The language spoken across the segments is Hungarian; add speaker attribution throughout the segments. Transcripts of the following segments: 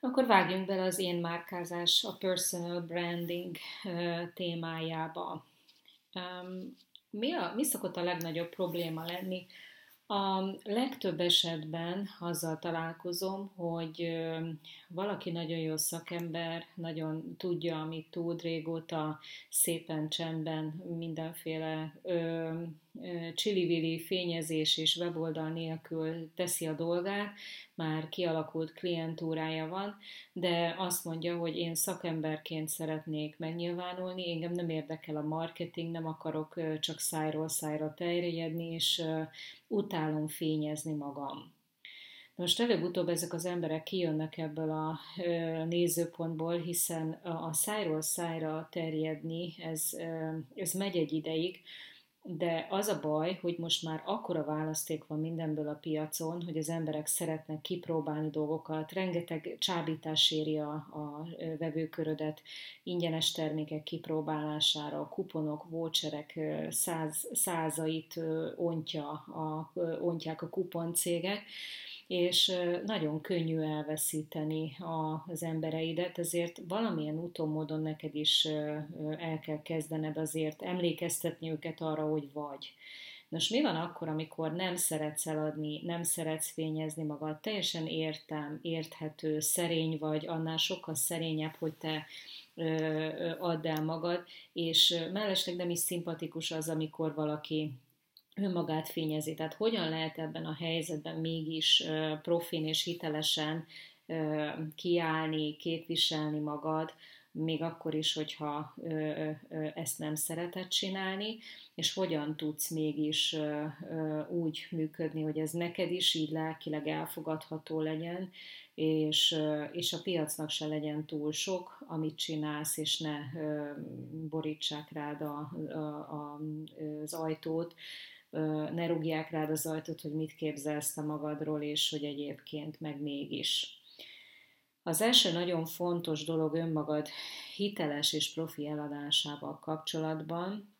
Speaker 1: Akkor vágjunk bele az én márkázás, a personal branding témájába. Mi, a, mi szokott a legnagyobb probléma lenni? A legtöbb esetben azzal találkozom, hogy valaki nagyon jó szakember, nagyon tudja, amit tud, régóta szépen csendben mindenféle csili fényezés és weboldal nélkül teszi a dolgát, már kialakult klientúrája van, de azt mondja, hogy én szakemberként szeretnék megnyilvánulni, engem nem érdekel a marketing, nem akarok csak szájról szájra terjedni, és utálom fényezni magam. Most előbb-utóbb ezek az emberek kijönnek ebből a nézőpontból, hiszen a szájról szájra terjedni, ez, ez megy egy ideig, de az a baj, hogy most már akkora választék van mindenből a piacon, hogy az emberek szeretnek kipróbálni dolgokat, rengeteg csábítás éri a, a vevőkörödet, ingyenes termékek kipróbálására, kuponok, voucherek száz, százait ontja a, ontják a kuponcégek, és nagyon könnyű elveszíteni az embereidet, ezért valamilyen úton, módon neked is el kell kezdened azért emlékeztetni őket arra, hogy vagy. Nos, mi van akkor, amikor nem szeretsz eladni, nem szeretsz fényezni magad, teljesen értem, érthető, szerény vagy, annál sokkal szerényebb, hogy te add el magad, és mellesleg nem is szimpatikus az, amikor valaki önmagát fényezi. Tehát hogyan lehet ebben a helyzetben mégis profin és hitelesen kiállni, képviselni magad, még akkor is, hogyha ezt nem szereted csinálni, és hogyan tudsz mégis úgy működni, hogy ez neked is így lelkileg elfogadható legyen, és, és a piacnak se legyen túl sok, amit csinálsz, és ne borítsák rád a, a, a, az ajtót, ne rúgják rád az ajtót, hogy mit képzelsz te magadról, és hogy egyébként meg mégis. Az első nagyon fontos dolog önmagad hiteles és profi eladásával kapcsolatban,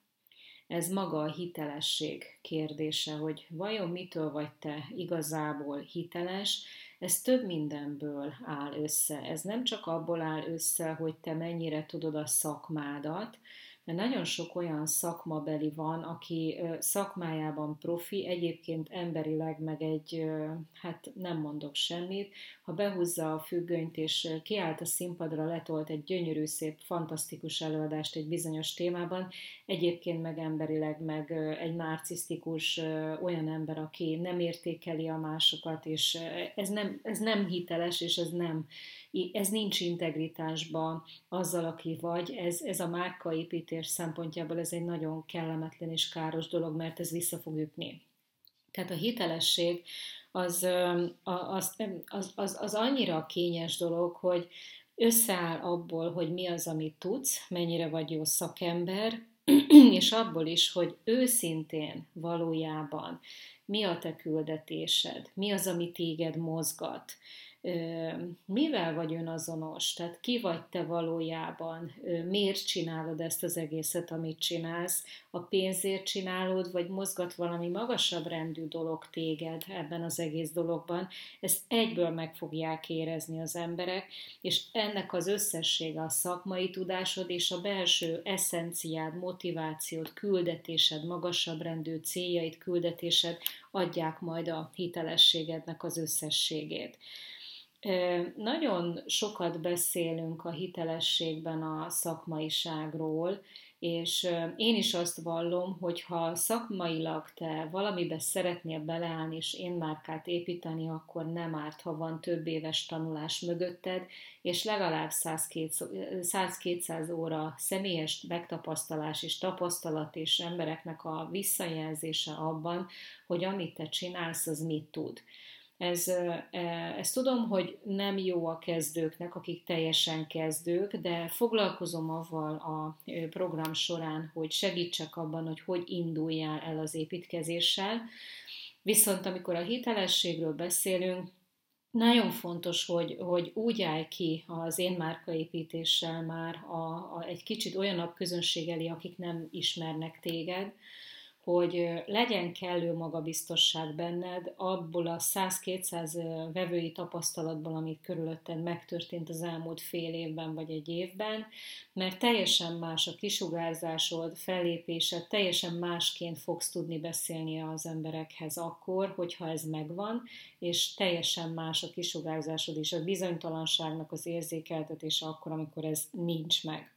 Speaker 1: ez maga a hitelesség kérdése, hogy vajon mitől vagy te igazából hiteles, ez több mindenből áll össze. Ez nem csak abból áll össze, hogy te mennyire tudod a szakmádat, mert nagyon sok olyan szakmabeli van, aki szakmájában profi, egyébként emberileg meg egy, hát nem mondok semmit, ha behúzza a függönyt és kiállt a színpadra, letolt egy gyönyörű, szép, fantasztikus előadást egy bizonyos témában, egyébként meg emberileg meg egy narcisztikus olyan ember, aki nem értékeli a másokat, és ez nem, ez nem hiteles, és ez nem ez nincs integritásban azzal, aki vagy. Ez, ez a márkaépítés szempontjából ez egy nagyon kellemetlen és káros dolog, mert ez vissza fog ütni. Tehát a hitelesség az, az, az, az, az annyira kényes dolog, hogy összeáll abból, hogy mi az, amit tudsz, mennyire vagy jó szakember, és abból is, hogy őszintén valójában mi a te küldetésed, mi az, ami téged mozgat, mivel vagy önazonos, tehát ki vagy te valójában, miért csinálod ezt az egészet, amit csinálsz, a pénzért csinálod, vagy mozgat valami magasabb rendű dolog téged ebben az egész dologban, ezt egyből meg fogják érezni az emberek, és ennek az összessége a szakmai tudásod és a belső eszenciád, motivációd, küldetésed, magasabb rendű céljaid, küldetésed adják majd a hitelességednek az összességét. Nagyon sokat beszélünk a hitelességben a szakmaiságról, és én is azt vallom, hogy ha szakmailag te valamibe szeretnél beleállni és én márkát építeni, akkor nem árt, ha van több éves tanulás mögötted, és legalább 100-200 óra személyes megtapasztalás és tapasztalat és embereknek a visszajelzése abban, hogy amit te csinálsz, az mit tud. Ez, ezt tudom, hogy nem jó a kezdőknek, akik teljesen kezdők, de foglalkozom avval a program során, hogy segítsek abban, hogy hogy induljál el az építkezéssel. Viszont amikor a hitelességről beszélünk, nagyon fontos, hogy, hogy úgy állj ki az én márkaépítéssel már a, a, egy kicsit olyanabb közönség elé, akik nem ismernek téged, hogy legyen kellő magabiztosság benned abból a 100-200 vevői tapasztalatból, amit körülötted megtörtént az elmúlt fél évben vagy egy évben, mert teljesen más a kisugárzásod, fellépésed, teljesen másként fogsz tudni beszélni az emberekhez akkor, hogyha ez megvan, és teljesen más a kisugárzásod és a bizonytalanságnak az érzékeltetése akkor, amikor ez nincs meg.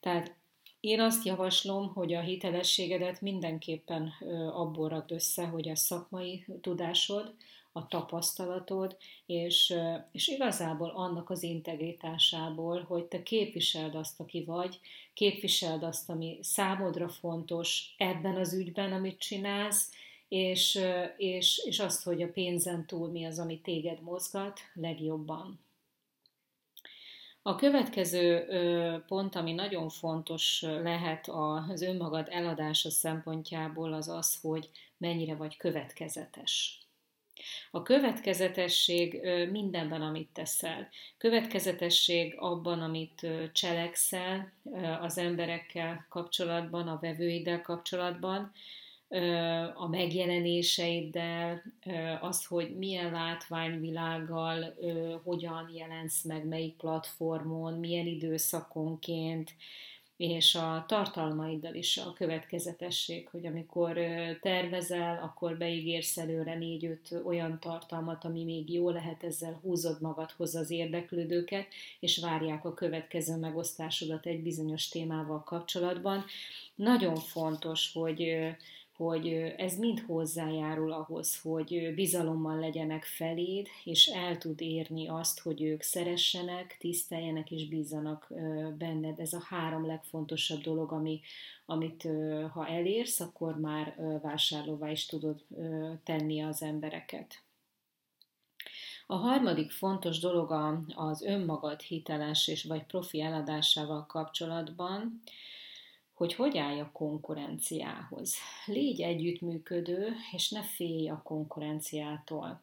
Speaker 1: Tehát én azt javaslom, hogy a hitelességedet mindenképpen abból rakd össze, hogy a szakmai tudásod, a tapasztalatod, és, és igazából annak az integritásából, hogy te képviseld azt, aki vagy, képviseld azt, ami számodra fontos ebben az ügyben, amit csinálsz, és, és, és azt, hogy a pénzen túl mi az, ami téged mozgat legjobban. A következő pont, ami nagyon fontos lehet az önmagad eladása szempontjából, az az, hogy mennyire vagy következetes. A következetesség mindenben, amit teszel. Következetesség abban, amit cselekszel az emberekkel kapcsolatban, a vevőiddel kapcsolatban, a megjelenéseiddel, az, hogy milyen látványvilággal, hogyan jelensz meg, melyik platformon, milyen időszakonként, és a tartalmaiddal is a következetesség, hogy amikor tervezel, akkor beígérsz előre négy-öt olyan tartalmat, ami még jó lehet, ezzel húzod magadhoz az érdeklődőket, és várják a következő megosztásodat egy bizonyos témával kapcsolatban. Nagyon fontos, hogy hogy ez mind hozzájárul ahhoz, hogy bizalommal legyenek feléd, és el tud érni azt, hogy ők szeressenek, tiszteljenek és bízzanak benned. Ez a három legfontosabb dolog, ami, amit ha elérsz, akkor már vásárlóvá is tudod tenni az embereket. A harmadik fontos dolog az önmagad hiteles és vagy profi eladásával kapcsolatban, hogy hogy állj a konkurenciához. Légy együttműködő, és ne félj a konkurenciától.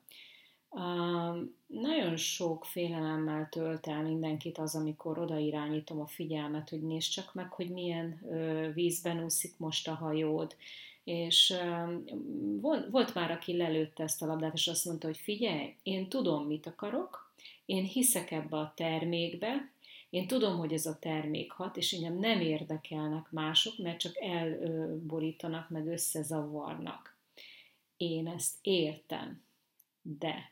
Speaker 1: Uh, nagyon sok félelemmel tölt el mindenkit az, amikor odairányítom a figyelmet, hogy nézd csak meg, hogy milyen uh, vízben úszik most a hajód. És uh, volt már, aki lelőtte ezt a labdát, és azt mondta, hogy figyelj, én tudom, mit akarok, én hiszek ebbe a termékbe, én tudom, hogy ez a termék hat, és engem nem érdekelnek mások, mert csak elborítanak, meg összezavarnak. Én ezt értem, de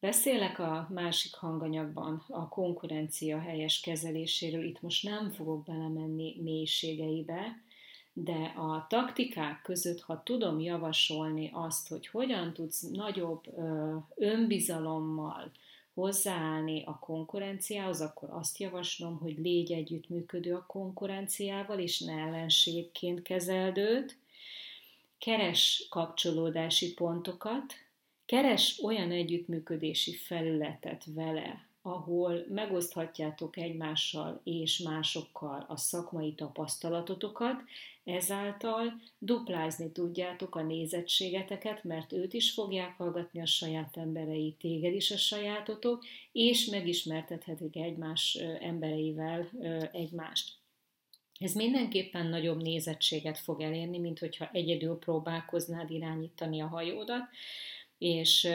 Speaker 1: beszélek a másik hanganyagban a konkurencia helyes kezeléséről, itt most nem fogok belemenni mélységeibe, de a taktikák között, ha tudom javasolni azt, hogy hogyan tudsz nagyobb önbizalommal, hozzáállni a konkurenciához, akkor azt javaslom, hogy légy együttműködő a konkurenciával, és ne ellenségként kezeld őt. Keres kapcsolódási pontokat, keres olyan együttműködési felületet vele, ahol megoszthatjátok egymással és másokkal a szakmai tapasztalatotokat, ezáltal duplázni tudjátok a nézettségeteket, mert őt is fogják hallgatni a saját emberei, téged is a sajátotok, és megismertethetik egymás embereivel egymást. Ez mindenképpen nagyobb nézettséget fog elérni, mint hogyha egyedül próbálkoznád irányítani a hajódat, és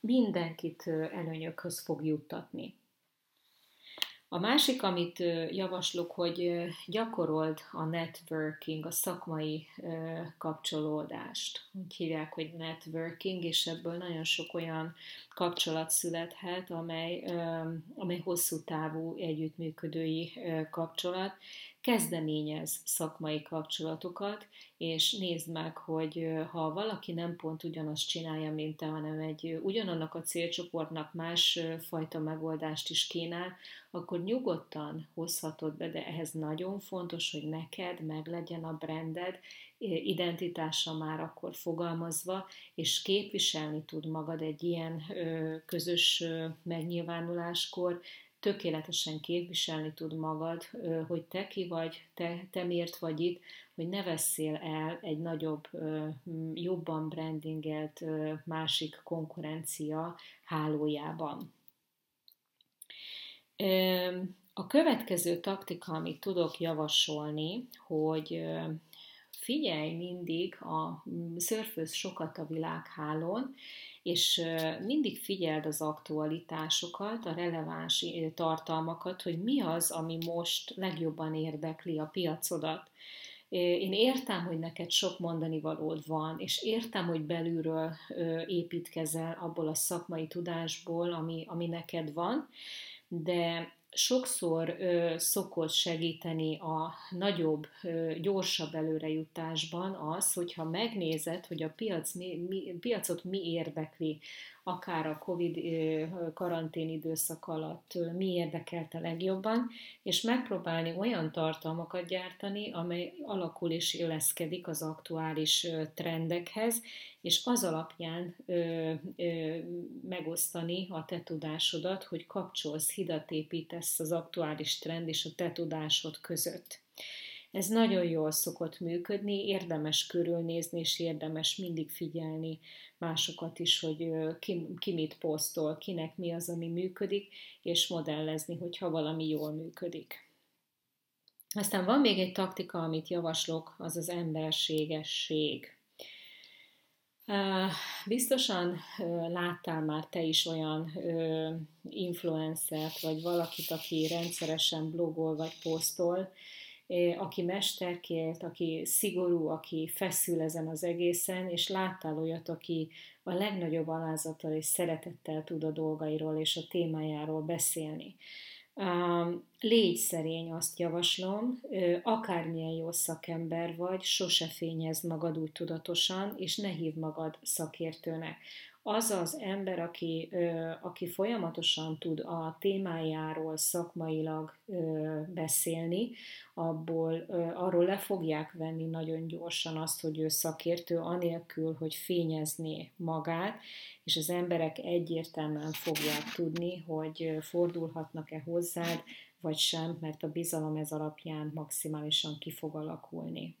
Speaker 1: mindenkit előnyökhöz fog juttatni. A másik, amit javaslok, hogy gyakorold a networking, a szakmai kapcsolódást. Úgy hívják, hogy networking, és ebből nagyon sok olyan kapcsolat születhet, amely, amely hosszú távú együttműködői kapcsolat, kezdeményez szakmai kapcsolatokat, és nézd meg, hogy ha valaki nem pont ugyanazt csinálja, mint te, hanem egy ugyanannak a célcsoportnak más fajta megoldást is kínál, akkor nyugodtan hozhatod be, de ehhez nagyon fontos, hogy neked meglegyen a branded, identitása már akkor fogalmazva, és képviselni tud magad egy ilyen közös megnyilvánuláskor, tökéletesen képviselni tud magad, hogy te ki vagy, te, te miért vagy itt, hogy ne veszél el egy nagyobb, jobban brandingelt másik konkurencia hálójában. A következő taktika, amit tudok javasolni, hogy figyelj mindig, a szörfőz sokat a világhálón, és mindig figyeld az aktualitásokat, a releváns tartalmakat, hogy mi az, ami most legjobban érdekli a piacodat. Én értem, hogy neked sok mondani valód van, és értem, hogy belülről építkezel abból a szakmai tudásból, ami, ami neked van, de sokszor ö, szokott segíteni a nagyobb, ö, gyorsabb előrejutásban az, hogyha megnézed, hogy a piac mi, mi, piacot mi érdekli, akár a Covid karantén időszak alatt mi érdekelte legjobban, és megpróbálni olyan tartalmakat gyártani, amely alakul és illeszkedik az aktuális trendekhez, és az alapján ö, ö, megosztani a te tudásodat, hogy kapcsolsz, hidat építesz az aktuális trend és a te tudásod között. Ez nagyon jól szokott működni, érdemes körülnézni, és érdemes mindig figyelni másokat is, hogy ki, ki mit posztol, kinek mi az, ami működik, és modellezni, hogyha valami jól működik. Aztán van még egy taktika, amit javaslok, az az emberségesség. Biztosan láttál már te is olyan influencert, vagy valakit, aki rendszeresen blogol vagy posztol, aki mesterkélt, aki szigorú, aki feszül ezen az egészen, és láttál olyat, aki a legnagyobb alázattal és szeretettel tud a dolgairól és a témájáról beszélni. Légy szerény, azt javaslom, akármilyen jó szakember vagy, sose fényezd magad úgy tudatosan, és ne hív magad szakértőnek az az ember, aki, aki folyamatosan tud a témájáról szakmailag beszélni, abból arról le fogják venni nagyon gyorsan azt, hogy ő szakértő, anélkül, hogy fényezné magát, és az emberek egyértelműen fogják tudni, hogy fordulhatnak-e hozzád, vagy sem, mert a bizalom ez alapján maximálisan ki fog alakulni.